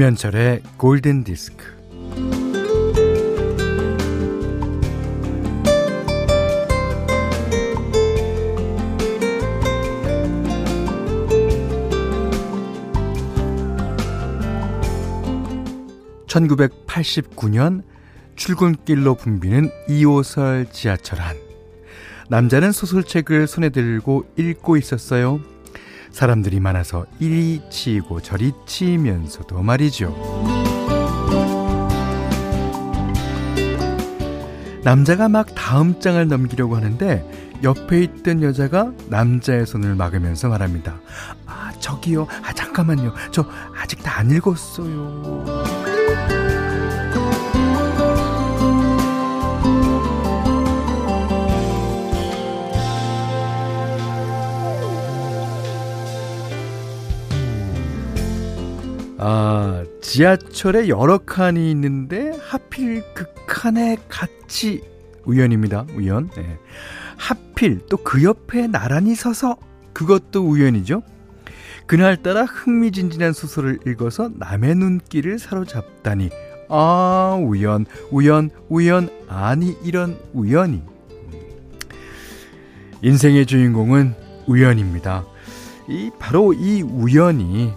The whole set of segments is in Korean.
김현철의 골든 디스크. (1989년) 출근길로 붐비는 2호설 지하철 안 남자는 소설책을 손에 들고 읽고 있었어요. 사람들이 많아서 이리 치이고 저리 치이면서도 말이죠. 남자가 막 다음 장을 넘기려고 하는데 옆에 있던 여자가 남자의 손을 막으면서 말합니다. 아, 저기요. 아, 잠깐만요. 저 아직 다 안 읽었어요. 아, 지하철에 여러 칸이 있는데 하필 그 칸에 같이 우연입니다. 우연. 네. 하필 또 그 옆에 나란히 서서 그것도 우연이죠. 그날따라 흥미진진한 소설을 읽어서 남의 눈길을 사로잡다니. 아, 우연, 우연, 우연, 아니, 이런 우연이. 인생의 주인공은 우연입니다. 이, 바로 이 우연이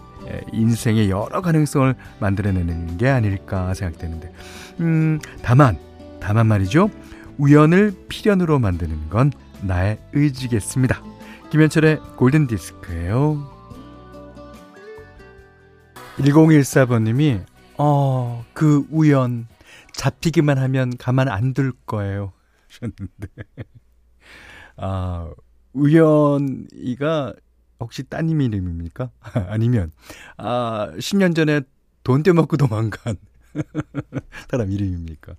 인생의 여러 가능성을 만들어내는 게 아닐까 생각되는데, 음, 다만, 다만 말이죠. 우연을 필연으로 만드는 건 나의 의지겠습니다. 김현철의 골든 디스크예요. 1014번님이 어, 그 우연 잡히기만 하면 가만 안 둘 거예요. 하셨는데. 아, 우연이가 혹시 따님 이름입니까? 아니면, 아, 10년 전에 돈 떼먹고 도망간 사람 이름입니까?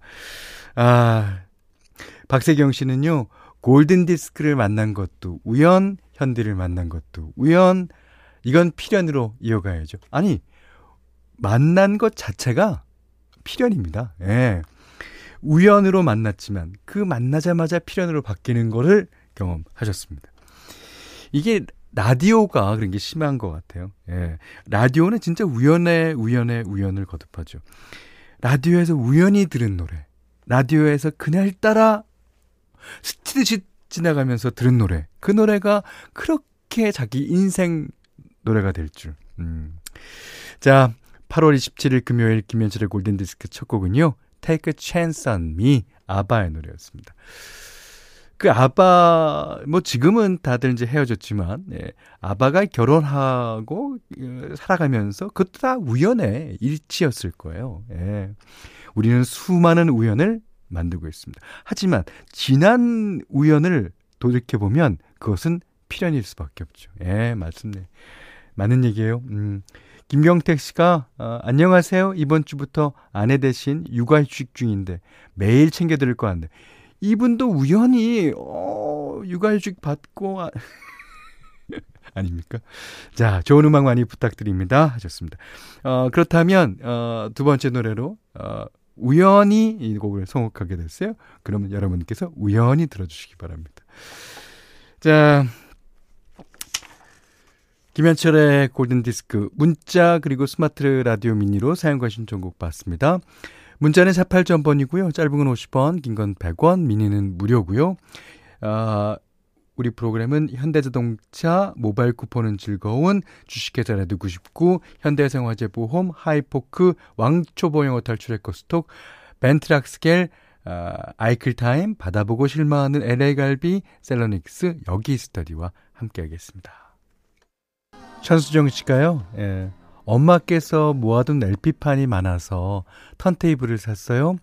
아, 박세경 씨는요, 골든 디스크를 만난 것도 우연, 현디를 만난 것도 우연, 이건 필연으로 이어가야죠. 아니, 만난 것 자체가 필연입니다. 예. 우연으로 만났지만 그 만나자마자 필연으로 바뀌는 거를 경험하셨습니다. 이게 라디오가 그런 게 심한 것 같아요. 예. 라디오는 진짜 우연에 우연에 우연을 거듭하죠. 라디오에서 우연히 들은 노래, 라디오에서 그날따라 스치듯이 지나가면서 들은 노래, 그 노래가 그렇게 자기 인생 노래가 될 줄. 음. 자, 8월 27일 금요일 김현철의 골든디스크 첫 곡은요. Take a Chance on Me 아바의 노래였습니다. 그 아바 뭐 지금은 다들 이제 헤어졌지만 예, 아바가 결혼하고 어, 살아가면서 그것도 다 우연의 일치였을 거예요. 예. 우리는 수많은 우연을 만들고 있습니다. 하지만 지난 우연을 돌이켜 보면 그것은 필연일 수밖에 없죠. 예, 맞습니다. 맞는 얘기예요. 음. 김경택 씨가 어, 안녕하세요. 이번 주부터 아내 대신 육아휴직 중인데 매일 챙겨 드릴 거 같은데 이분도 우연히 어, 육아휴직 받고 아, 아닙니까? 자, 좋은 음악 많이 부탁드립니다. 하셨습니다. 어, 그렇다면 어, 두 번째 노래로 어, 우연히 이 곡을 선곡하게 됐어요. 그러면 여러분께서 우연히 들어주시기 바랍니다. 자, 김현철의 골든디스크 문자 그리고 스마트 라디오 미니로 사용과 신청곡 받습니다. 문자는 48점번이고요. 짧은 건 50원, 긴 건 100원, 미니는 무료고요. 아, 우리 프로그램은 현대자동차 모바일 쿠폰은 즐거운 주식회사 레드99 현대생활재 보험 하이포크 왕초보 영어 탈출 에코스톡 벤트락스겔 아, 아이클타임 받아보고 실망하는 LA갈비 셀러닉스 여기 스터디와 함께하겠습니다. 천수정 씨가요, 예. 엄마께서 모아둔 LP판이 많아서 턴테이블을 샀어요.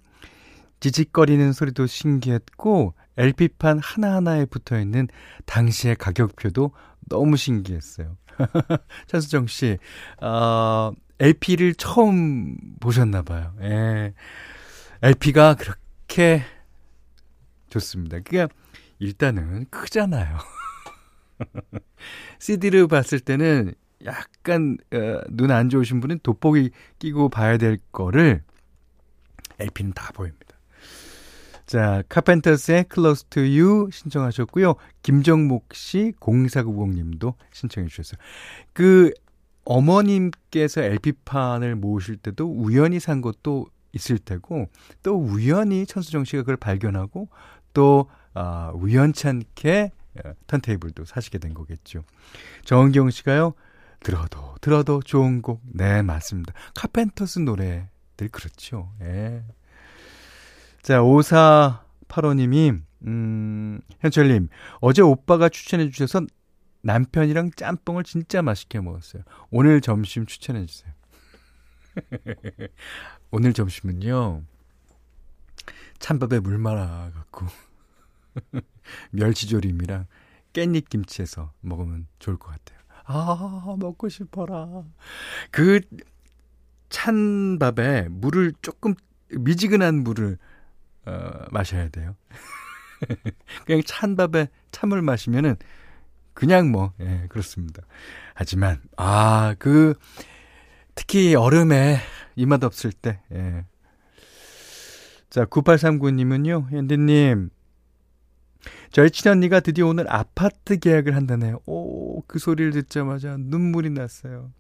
지직거리는 소리도 신기했고, LP판 하나하나에 붙어 있는 당시의 가격표도 너무 신기했어요. 천수정 씨, 어, LP를 처음 보셨나 봐요. 예. LP가 그렇게 좋습니다. 그게 일단은 크잖아요. CD를 봤을 때는 약 간 어, 눈 안 좋으신 분은 돋보기 끼고 봐야 될 거를 LP는 다 보입니다. 자, 카펜터스의 Close to You 신청하셨고요. 김정목 씨 0490님도 신청해 주셨어요. 그 어머님께서 LP판을 모으실 때도 우연히 산 것도 있을 테고 또 우연히 천수정 씨가 그걸 발견하고 또 아, 우연치 않게 어, 턴테이블도 사시게 된 거겠죠. 정은경 씨가요. 들어도 들어도 좋은 곡. 네, 맞습니다. 카펜터스 노래들 그렇죠. 예. 자, 5485님이 음, 현철 님, 어제 오빠가 추천해 주셔서 남편이랑 짬뽕을 진짜 맛있게 먹었어요. 오늘 점심 추천해 주세요. 오늘 점심은요. 찬밥에 물 말아 갖고 멸치조림이랑 깻잎 김치해서 먹으면 좋을 것 같아요. 아, 먹고 싶어라. 그 찬 밥에 물을 조금 미지근한 물을 어, 마셔야 돼요. 그냥 찬 밥에 찬물 마시면은 그냥 뭐, 예, 그렇습니다. 하지만, 아, 그, 특히 얼음에 이맛 없을 때, 예. 자, 9839님은요, 현디님, 저희 친언니가 드디어 오늘 아파트 계약을 한다네요. 오, 그 소리를 듣자마자 눈물이 났어요.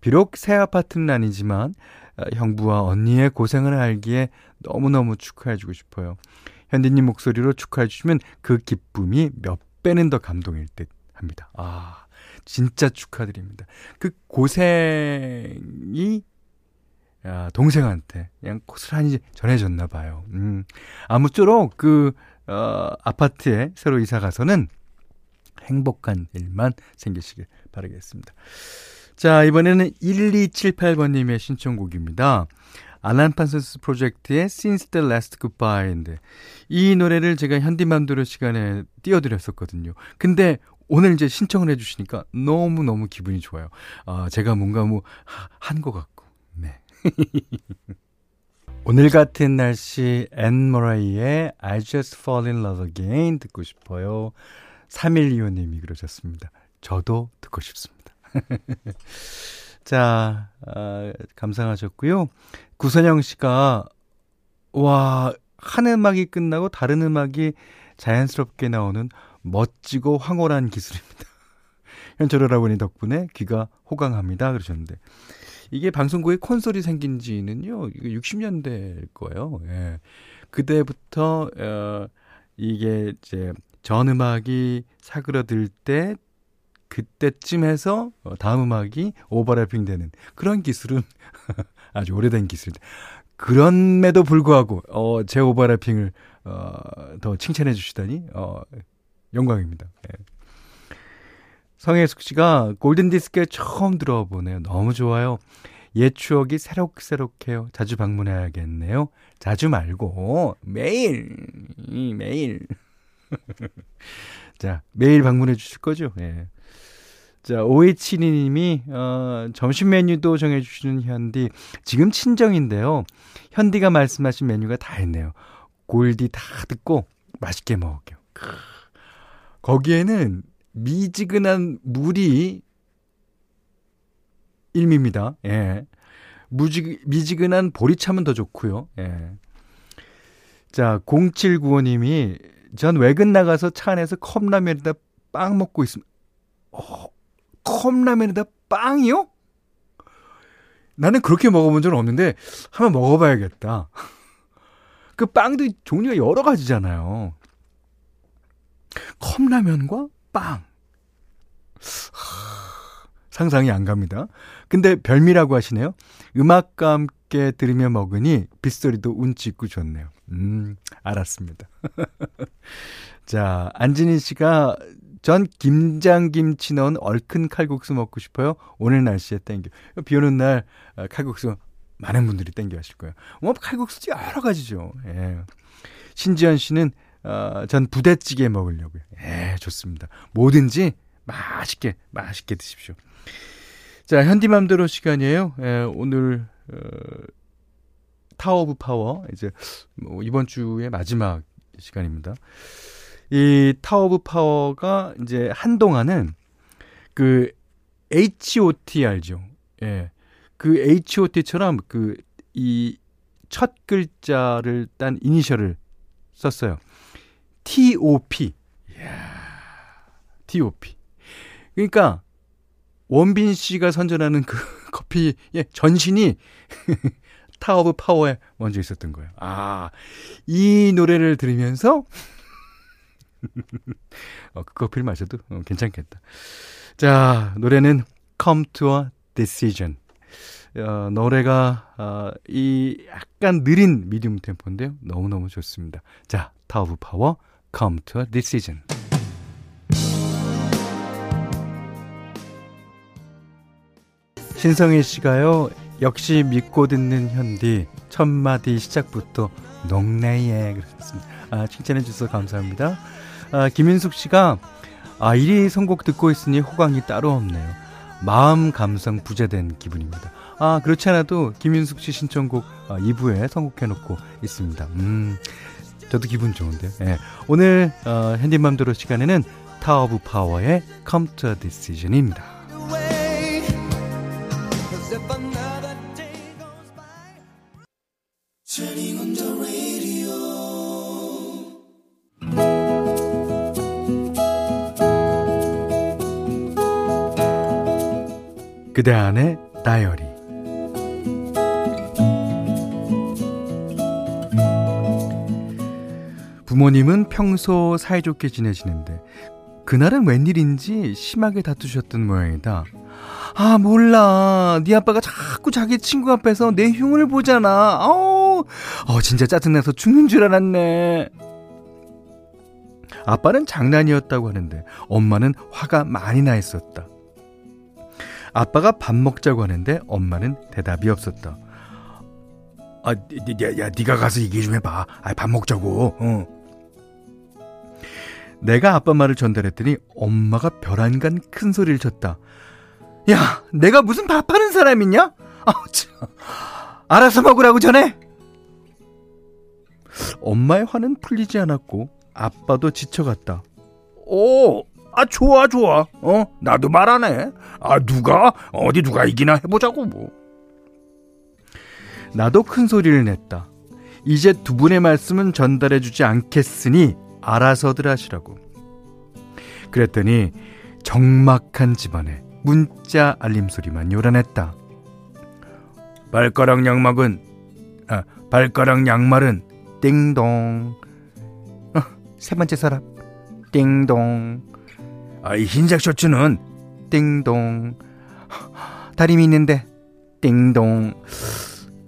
비록 새 아파트는 아니지만, 어, 형부와 언니의 고생을 알기에 너무너무 축하해주고 싶어요. 현디님 목소리로 축하해주시면 그 기쁨이 몇 배는 더 감동일 듯 합니다. 아, 진짜 축하드립니다. 그 고생이 야, 동생한테 그냥 고스란히 전해졌나 봐요. 음, 아무쪼록 그, 어, 아파트에 새로 이사 가서는 행복한 일만 생기시길 바라겠습니다. 자, 이번에는 1278번님의 신청곡입니다. Alan Parsons Project의 Since the Last Goodbye인데 이 노래를 제가 현디맘대로 시간에 띄워드렸었거든요. 근데 오늘 이제 신청을 해주시니까 너무너무 기분이 좋아요. 아, 제가 뭔가 뭐, 한 것 같고, 네. 오늘 같은 날씨, Anne Murray의 I just fall in love again 듣고 싶어요. 3125님이 그러셨습니다. 저도 듣고 싶습니다. 자, 아, 감상하셨고요. 구선영 씨가, 와, 한 음악이 끝나고 다른 음악이 자연스럽게 나오는 멋지고 황홀한 기술입니다. 현철 여러분이 덕분에 귀가 호강합니다. 그러셨는데. 이게 방송국에 콘솔이 생긴 지는요, 60년대일 거예요. 예. 그때부터, 어, 이게 이제 전 음악이 사그러들 때, 그때쯤 해서 어, 다음 음악이 오버래핑 되는 그런 기술은 아주 오래된 기술인데. 그럼에도 불구하고, 어, 제 오버래핑을, 어, 더 칭찬해 주시다니, 어, 영광입니다. 예. 성혜숙 씨가 골든디스크에 처음 들어보네요. 너무 좋아요. 옛 추억이 새록새록해요. 자주 방문해야겠네요. 자주 말고 매일 매일 자 매일 방문해 주실 거죠? 예. 자 오이치니님이 어, 점심 메뉴도 정해주시는 현디 지금 친정인데요. 현디가 말씀하신 메뉴가 다 있네요. 골디 다 듣고 맛있게 먹을게요. 거기에는 미지근한 물이 일미입니다. 예. 무지, 미지근한 보리 차면 더 좋고요. 예. 자, 0795님이 전 외근 나가서 차 안에서 컵라면에다 빵 먹고 있습니다. 어, 컵라면에다 빵이요? 나는 그렇게 먹어본 적은 없는데 한번 먹어봐야겠다. 그 빵도 종류가 여러 가지잖아요. 컵라면과 빵. 상상이 안 갑니다. 근데 별미라고 하시네요. 음악과 함께 들으며 먹으니 빗소리도 운치 있고 좋네요. 음, 알았습니다. 자, 안진희 씨가 전 김장김치 넣은 얼큰 칼국수 먹고 싶어요. 오늘 날씨에 땡겨. 비 오는 날 어, 칼국수 많은 분들이 땡겨 하실 거예요. 뭐 칼국수 여러 가지죠. 예. 신지현 씨는 어, 전 부대찌개 먹으려고요. 예, 좋습니다. 뭐든지 맛있게, 맛있게 드십시오. 자, 현디맘대로 시간이에요. 예, 오늘, 어, Tower of Power, 이제, 뭐, 이번 주의 마지막 시간입니다. 이 Tower of Power가 이제 한동안은 그 HOT 알죠? 예. 그 HOT처럼 그 이 첫 글자를 딴 이니셜을 썼어요. TOP. 이야, TOP. 그러니까 원빈 씨가 선전하는 그 커피의 전신이 타워 오브 파워에 먼저 있었던 거예요. 아, 이 노래를 들으면서 어, 그 커피를 마셔도 어, 괜찮겠다. 자, 노래는 Come to a Decision. 어, 노래가 어, 이 약간 느린 medium 템포인데요. 너무너무 좋습니다. 자, Tower of Power Come to a Decision. 신성희 씨가요. 역시 믿고 듣는 현디 첫 마디 시작부터 녹네예 그러셨습니다. 아, 칭찬해 주셔서 감사합니다. 아, 김인숙 씨가 아, 1부 선곡 듣고 있으니 호강이 따로 없네요. 마음 감성 부자된 기분입니다. 아, 그렇지 않아도 김인숙 씨 신청곡 아, 2부에 선곡해 놓고 있습니다. 음. 저도 기분 좋은데요. 예. 오늘 어, 현디맘대로 시간에는 타워 오브 파워의 a Decision입니다. 그대 안의 다이어리 부모님은 평소 사이좋게 지내시는데 그날은 웬일인지 심하게 다투셨던 모양이다. 아 몰라 네 아빠가 자꾸 자기 친구 앞에서 내 흉을 보잖아. 어, 어 진짜 짜증나서 죽는 줄 알았네. 아빠는 장난이었다고 하는데 엄마는 화가 많이 나 있었다. 아빠가 밥 먹자고 하는데 엄마는 대답이 없었다. 아, 야, 야, 네가 가서 얘기 좀 해봐. 아, 밥 먹자고. 어. 내가 아빠 말을 전달했더니 엄마가 벼랑간 큰 소리를 쳤다. 야, 내가 무슨 밥하는 사람이냐? 아, 참. 알아서 먹으라고 전해. 엄마의 화는 풀리지 않았고 아빠도 지쳐갔다. 오, 아 좋아 좋아. 어 나도 말하네. 아 누가? 어디 누가 이기나 해보자고 뭐. 나도 큰 소리를 냈다. 이제 두 분의 말씀은 전달해주지 않겠으니 알아서들 하시라고. 그랬더니 적막한 집안에 문자 알림 소리만 요란했다. 발가락 양말은 아 발가락 양말은 띵동. 어, 세 번째 사람. 띵동 아, 이 흰색 셔츠는 띵동. 다림이 있는데 띵동.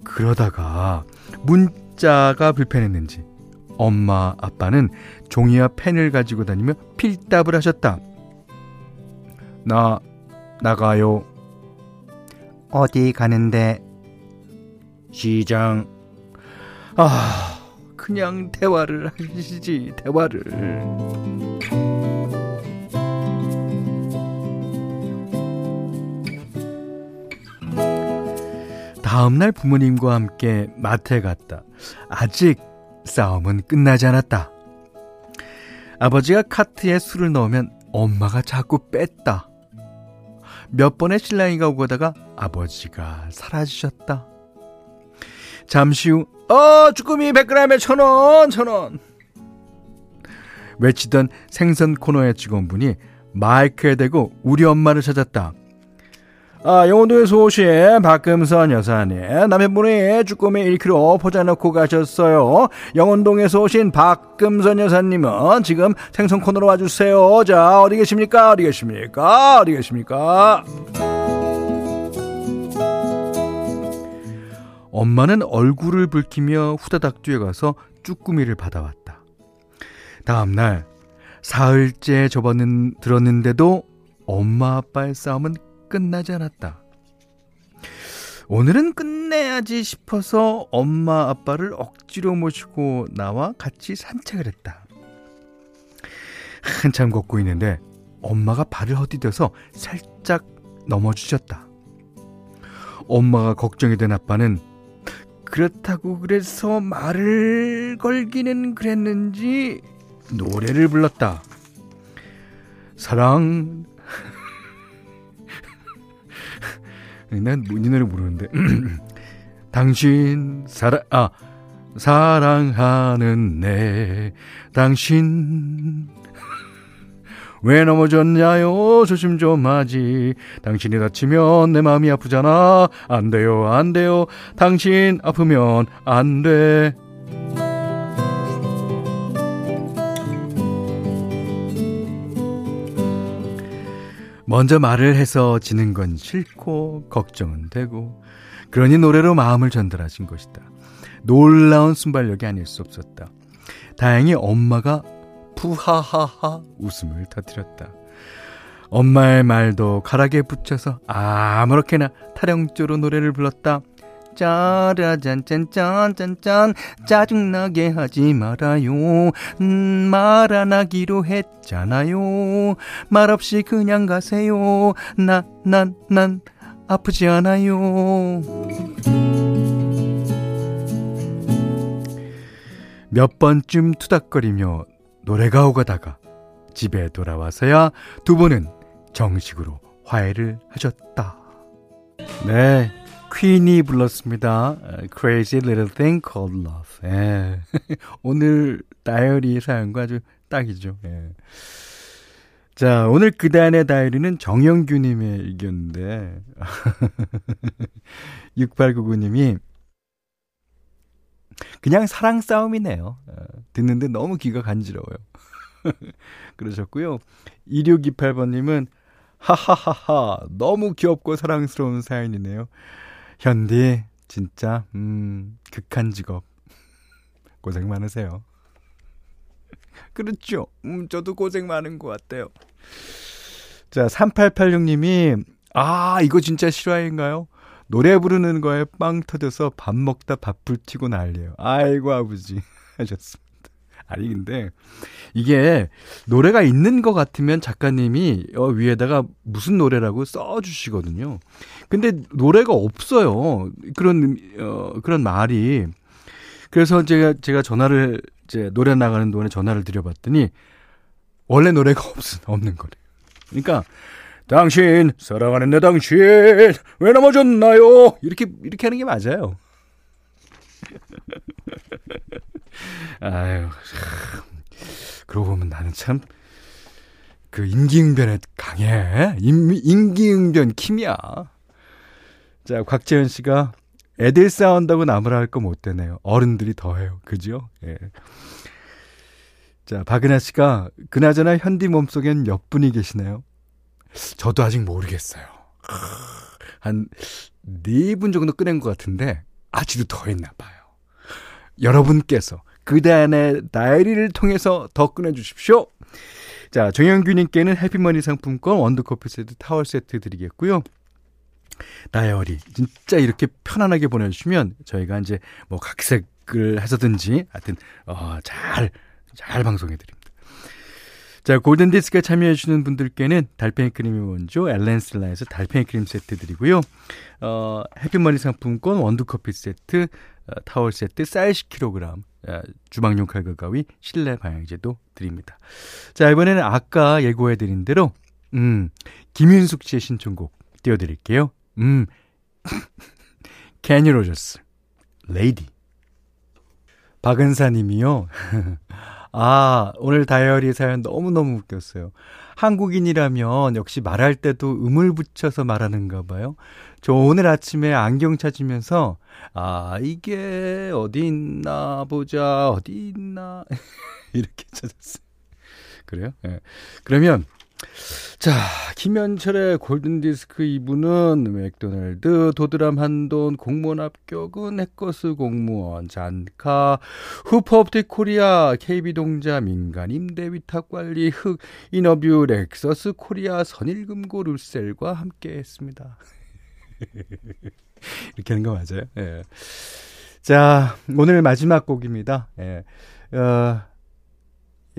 그러다가 문자가 불편했는지 엄마 아빠는 종이와 펜을 가지고 다니며 필답을 하셨다. 나 나가요. 어디 가는데? 시장. 아, 그냥 대화를 하시지, 대화를. 다음날 부모님과 함께 마트에 갔다. 아직 싸움은 끝나지 않았다. 아버지가 카트에 술을 넣으면 엄마가 자꾸 뺐다. 몇 번의 신랑이가 오고 다가 아버지가 사라지셨다. 잠시 후, 어, 쭈꾸미 100g에 천 원, 천 원. 외치던 생선 코너의 직원분이 마이크에 대고 우리 엄마를 찾았다. 아, 영원도에서 오신 박금선 여사님. 남편분이 쭈꾸미 1kg 포장놓고 가셨어요. 영원동에서 오신 박금선 여사님은 지금 생선 코너로 와주세요. 자, 어디 계십니까? 어디 계십니까? 어디 계십니까? 엄마는 얼굴을 붉히며 후다닥 뛰어가서 쭈꾸미를 받아왔다. 다음날 사흘째 접어는 들었는데도 엄마 아빠의 싸움은 끝나지 않았다. 오늘은 끝내야지 싶어서 엄마 아빠를 억지로 모시고 나와 같이 산책을 했다. 한참 걷고 있는데 엄마가 발을 헛디뎌서 살짝 넘어지셨다. 엄마가 걱정이 된 아빠는 그렇다고 그래서 말을 걸기는 그랬는지 노래를 불렀다. 사랑 난이 노래 모르는데. 당신 사랑 아 사랑하는 내 당신. 왜 넘어졌냐요? 조심 좀 하지. 당신이 다치면 내 마음이 아프잖아. 안 돼요 안 돼요. 당신 아프면 안돼 먼저 말을 해서 지는 건 싫고 걱정은 되고 그러니 노래로 마음을 전달하신 것이다. 놀라운 순발력이 아닐 수 없었다. 다행히 엄마가 푸하하하 웃음을 터뜨렸다. 엄마의 말도 가락에 붙여서 아무렇게나 타령조로 노래를 불렀다. 짜라잔짠짠짠짠. 짜증나게 하지 말아요. 음, 말 안 하기로 했잖아요. 말없이 그냥 가세요. 나 난 난 아프지 않아요. 몇 번쯤 투닥거리며 노래가 오가다가 집에 돌아와서야 두 분은 정식으로 화해를 하셨다. 네, 퀸이 불렀습니다. Crazy Little Thing Called Love. 예. 오늘 다이어리 사연과 아주 딱이죠. 예. 자, 오늘 그단의 다이어리는 정영규님의 의견인데, 6899님이 그냥 사랑 싸움이네요. 어, 듣는데 너무 귀가 간지러워요. 그러셨고요. 2628번님은 하하하하 너무 귀엽고 사랑스러운 사연이네요. 현디 진짜 음 극한 직업 고생 많으세요. 그렇죠. 음 저도 고생 많은 것 같아요. 자 3886님이 아 이거 진짜 실화인가요? 노래 부르는 거에 빵 터져서 밥 먹다 밥풀 튀고 난리예요. 아이고 아버지 하셨습니다. 아니 근데 이게 노래가 있는 것 같으면 작가님이 어, 위에다가 무슨 노래라고 써주시거든요. 근데 노래가 없어요. 그런 어, 그런 말이 그래서 제가 제가 전화를 이제 노래 나가는 동안에 전화를 드려봤더니 원래 노래가 없, 없는 거래요. 그러니까 당신 사랑하는 내 당신 왜 넘어졌나요? 이렇게 이렇게 하는 게 맞아요. 아유, 그러고 보면 나는 참 그 임기응변에 강해. 임, 임기응변 킴이야. 자, 곽재현 씨가 애들 싸운다고 나무라 할 거 못 되네요. 어른들이 더 해요. 그죠? 예. 자, 박은하 씨가 그나저나 현디 몸속엔 몇 분이 계시나요? 저도 아직 모르겠어요. 한 네 분 정도 꺼낸 것 같은데 아직도 더 있나 봐요. 여러분께서 그단의 다이리를 통해서 더 끊어주십시오. 자, 정영규님께는 해피머니 상품권, 원두커피 세트, 타월 세트 드리겠고요. 다이어리 진짜 이렇게 편안하게 보내주시면 저희가 이제 뭐 각색을 하서든지 하여튼 어, 잘, 잘 방송해드립니다. 자, 골든디스크에 참여해주시는 분들께는 달팽이 크림이 원조 엘렌슬라에서 달팽이 크림 세트 드리고요. 어, 해피머니 상품권 원두커피 세트, 어, 타월 세트, 쌀 10kg, 어, 주방용 칼과 가위, 실내 방향제도 드립니다. 자, 이번에는 아까 예고해드린 대로, 음, 김인숙 씨의 신청곡 띄워드릴게요. 음, Kenny Rogers, Lady. 박은사 님이요. 아, 오늘 다이어리 사연 너무너무 웃겼어요. 한국인이라면 역시 말할 때도 음을 붙여서 말하는가 봐요. 저 오늘 아침에 안경 찾으면서, 아, 이게 어디 있나 보자, 어디 있나. 이렇게 찾았어요. 그래요? 예. 네. 그러면, 자, 김현철의 골든디스크 2부는 맥도날드, 도드람 한돈, 공무원 합격은 해커스 공무원, 잔카, 후퍼업틱 코리아, KB동자, 민간 임대 위탁 관리, 흑, 인어뷰, 렉서스 코리아, 선일금고 룰셀과 함께 했습니다. 이렇게 하는 거 맞아요? 예. 자, 오늘 마지막 곡입니다. 예. 어,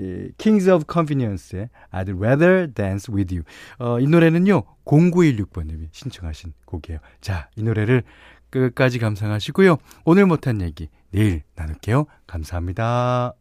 이 Kings of Convenience의 I'd Rather Dance With You. 어, 이 노래는요, 0916번님이 신청하신 곡이에요. 자, 이 노래를 끝까지 감상하시고요. 오늘 못한 얘기 내일 나눌게요. 감사합니다.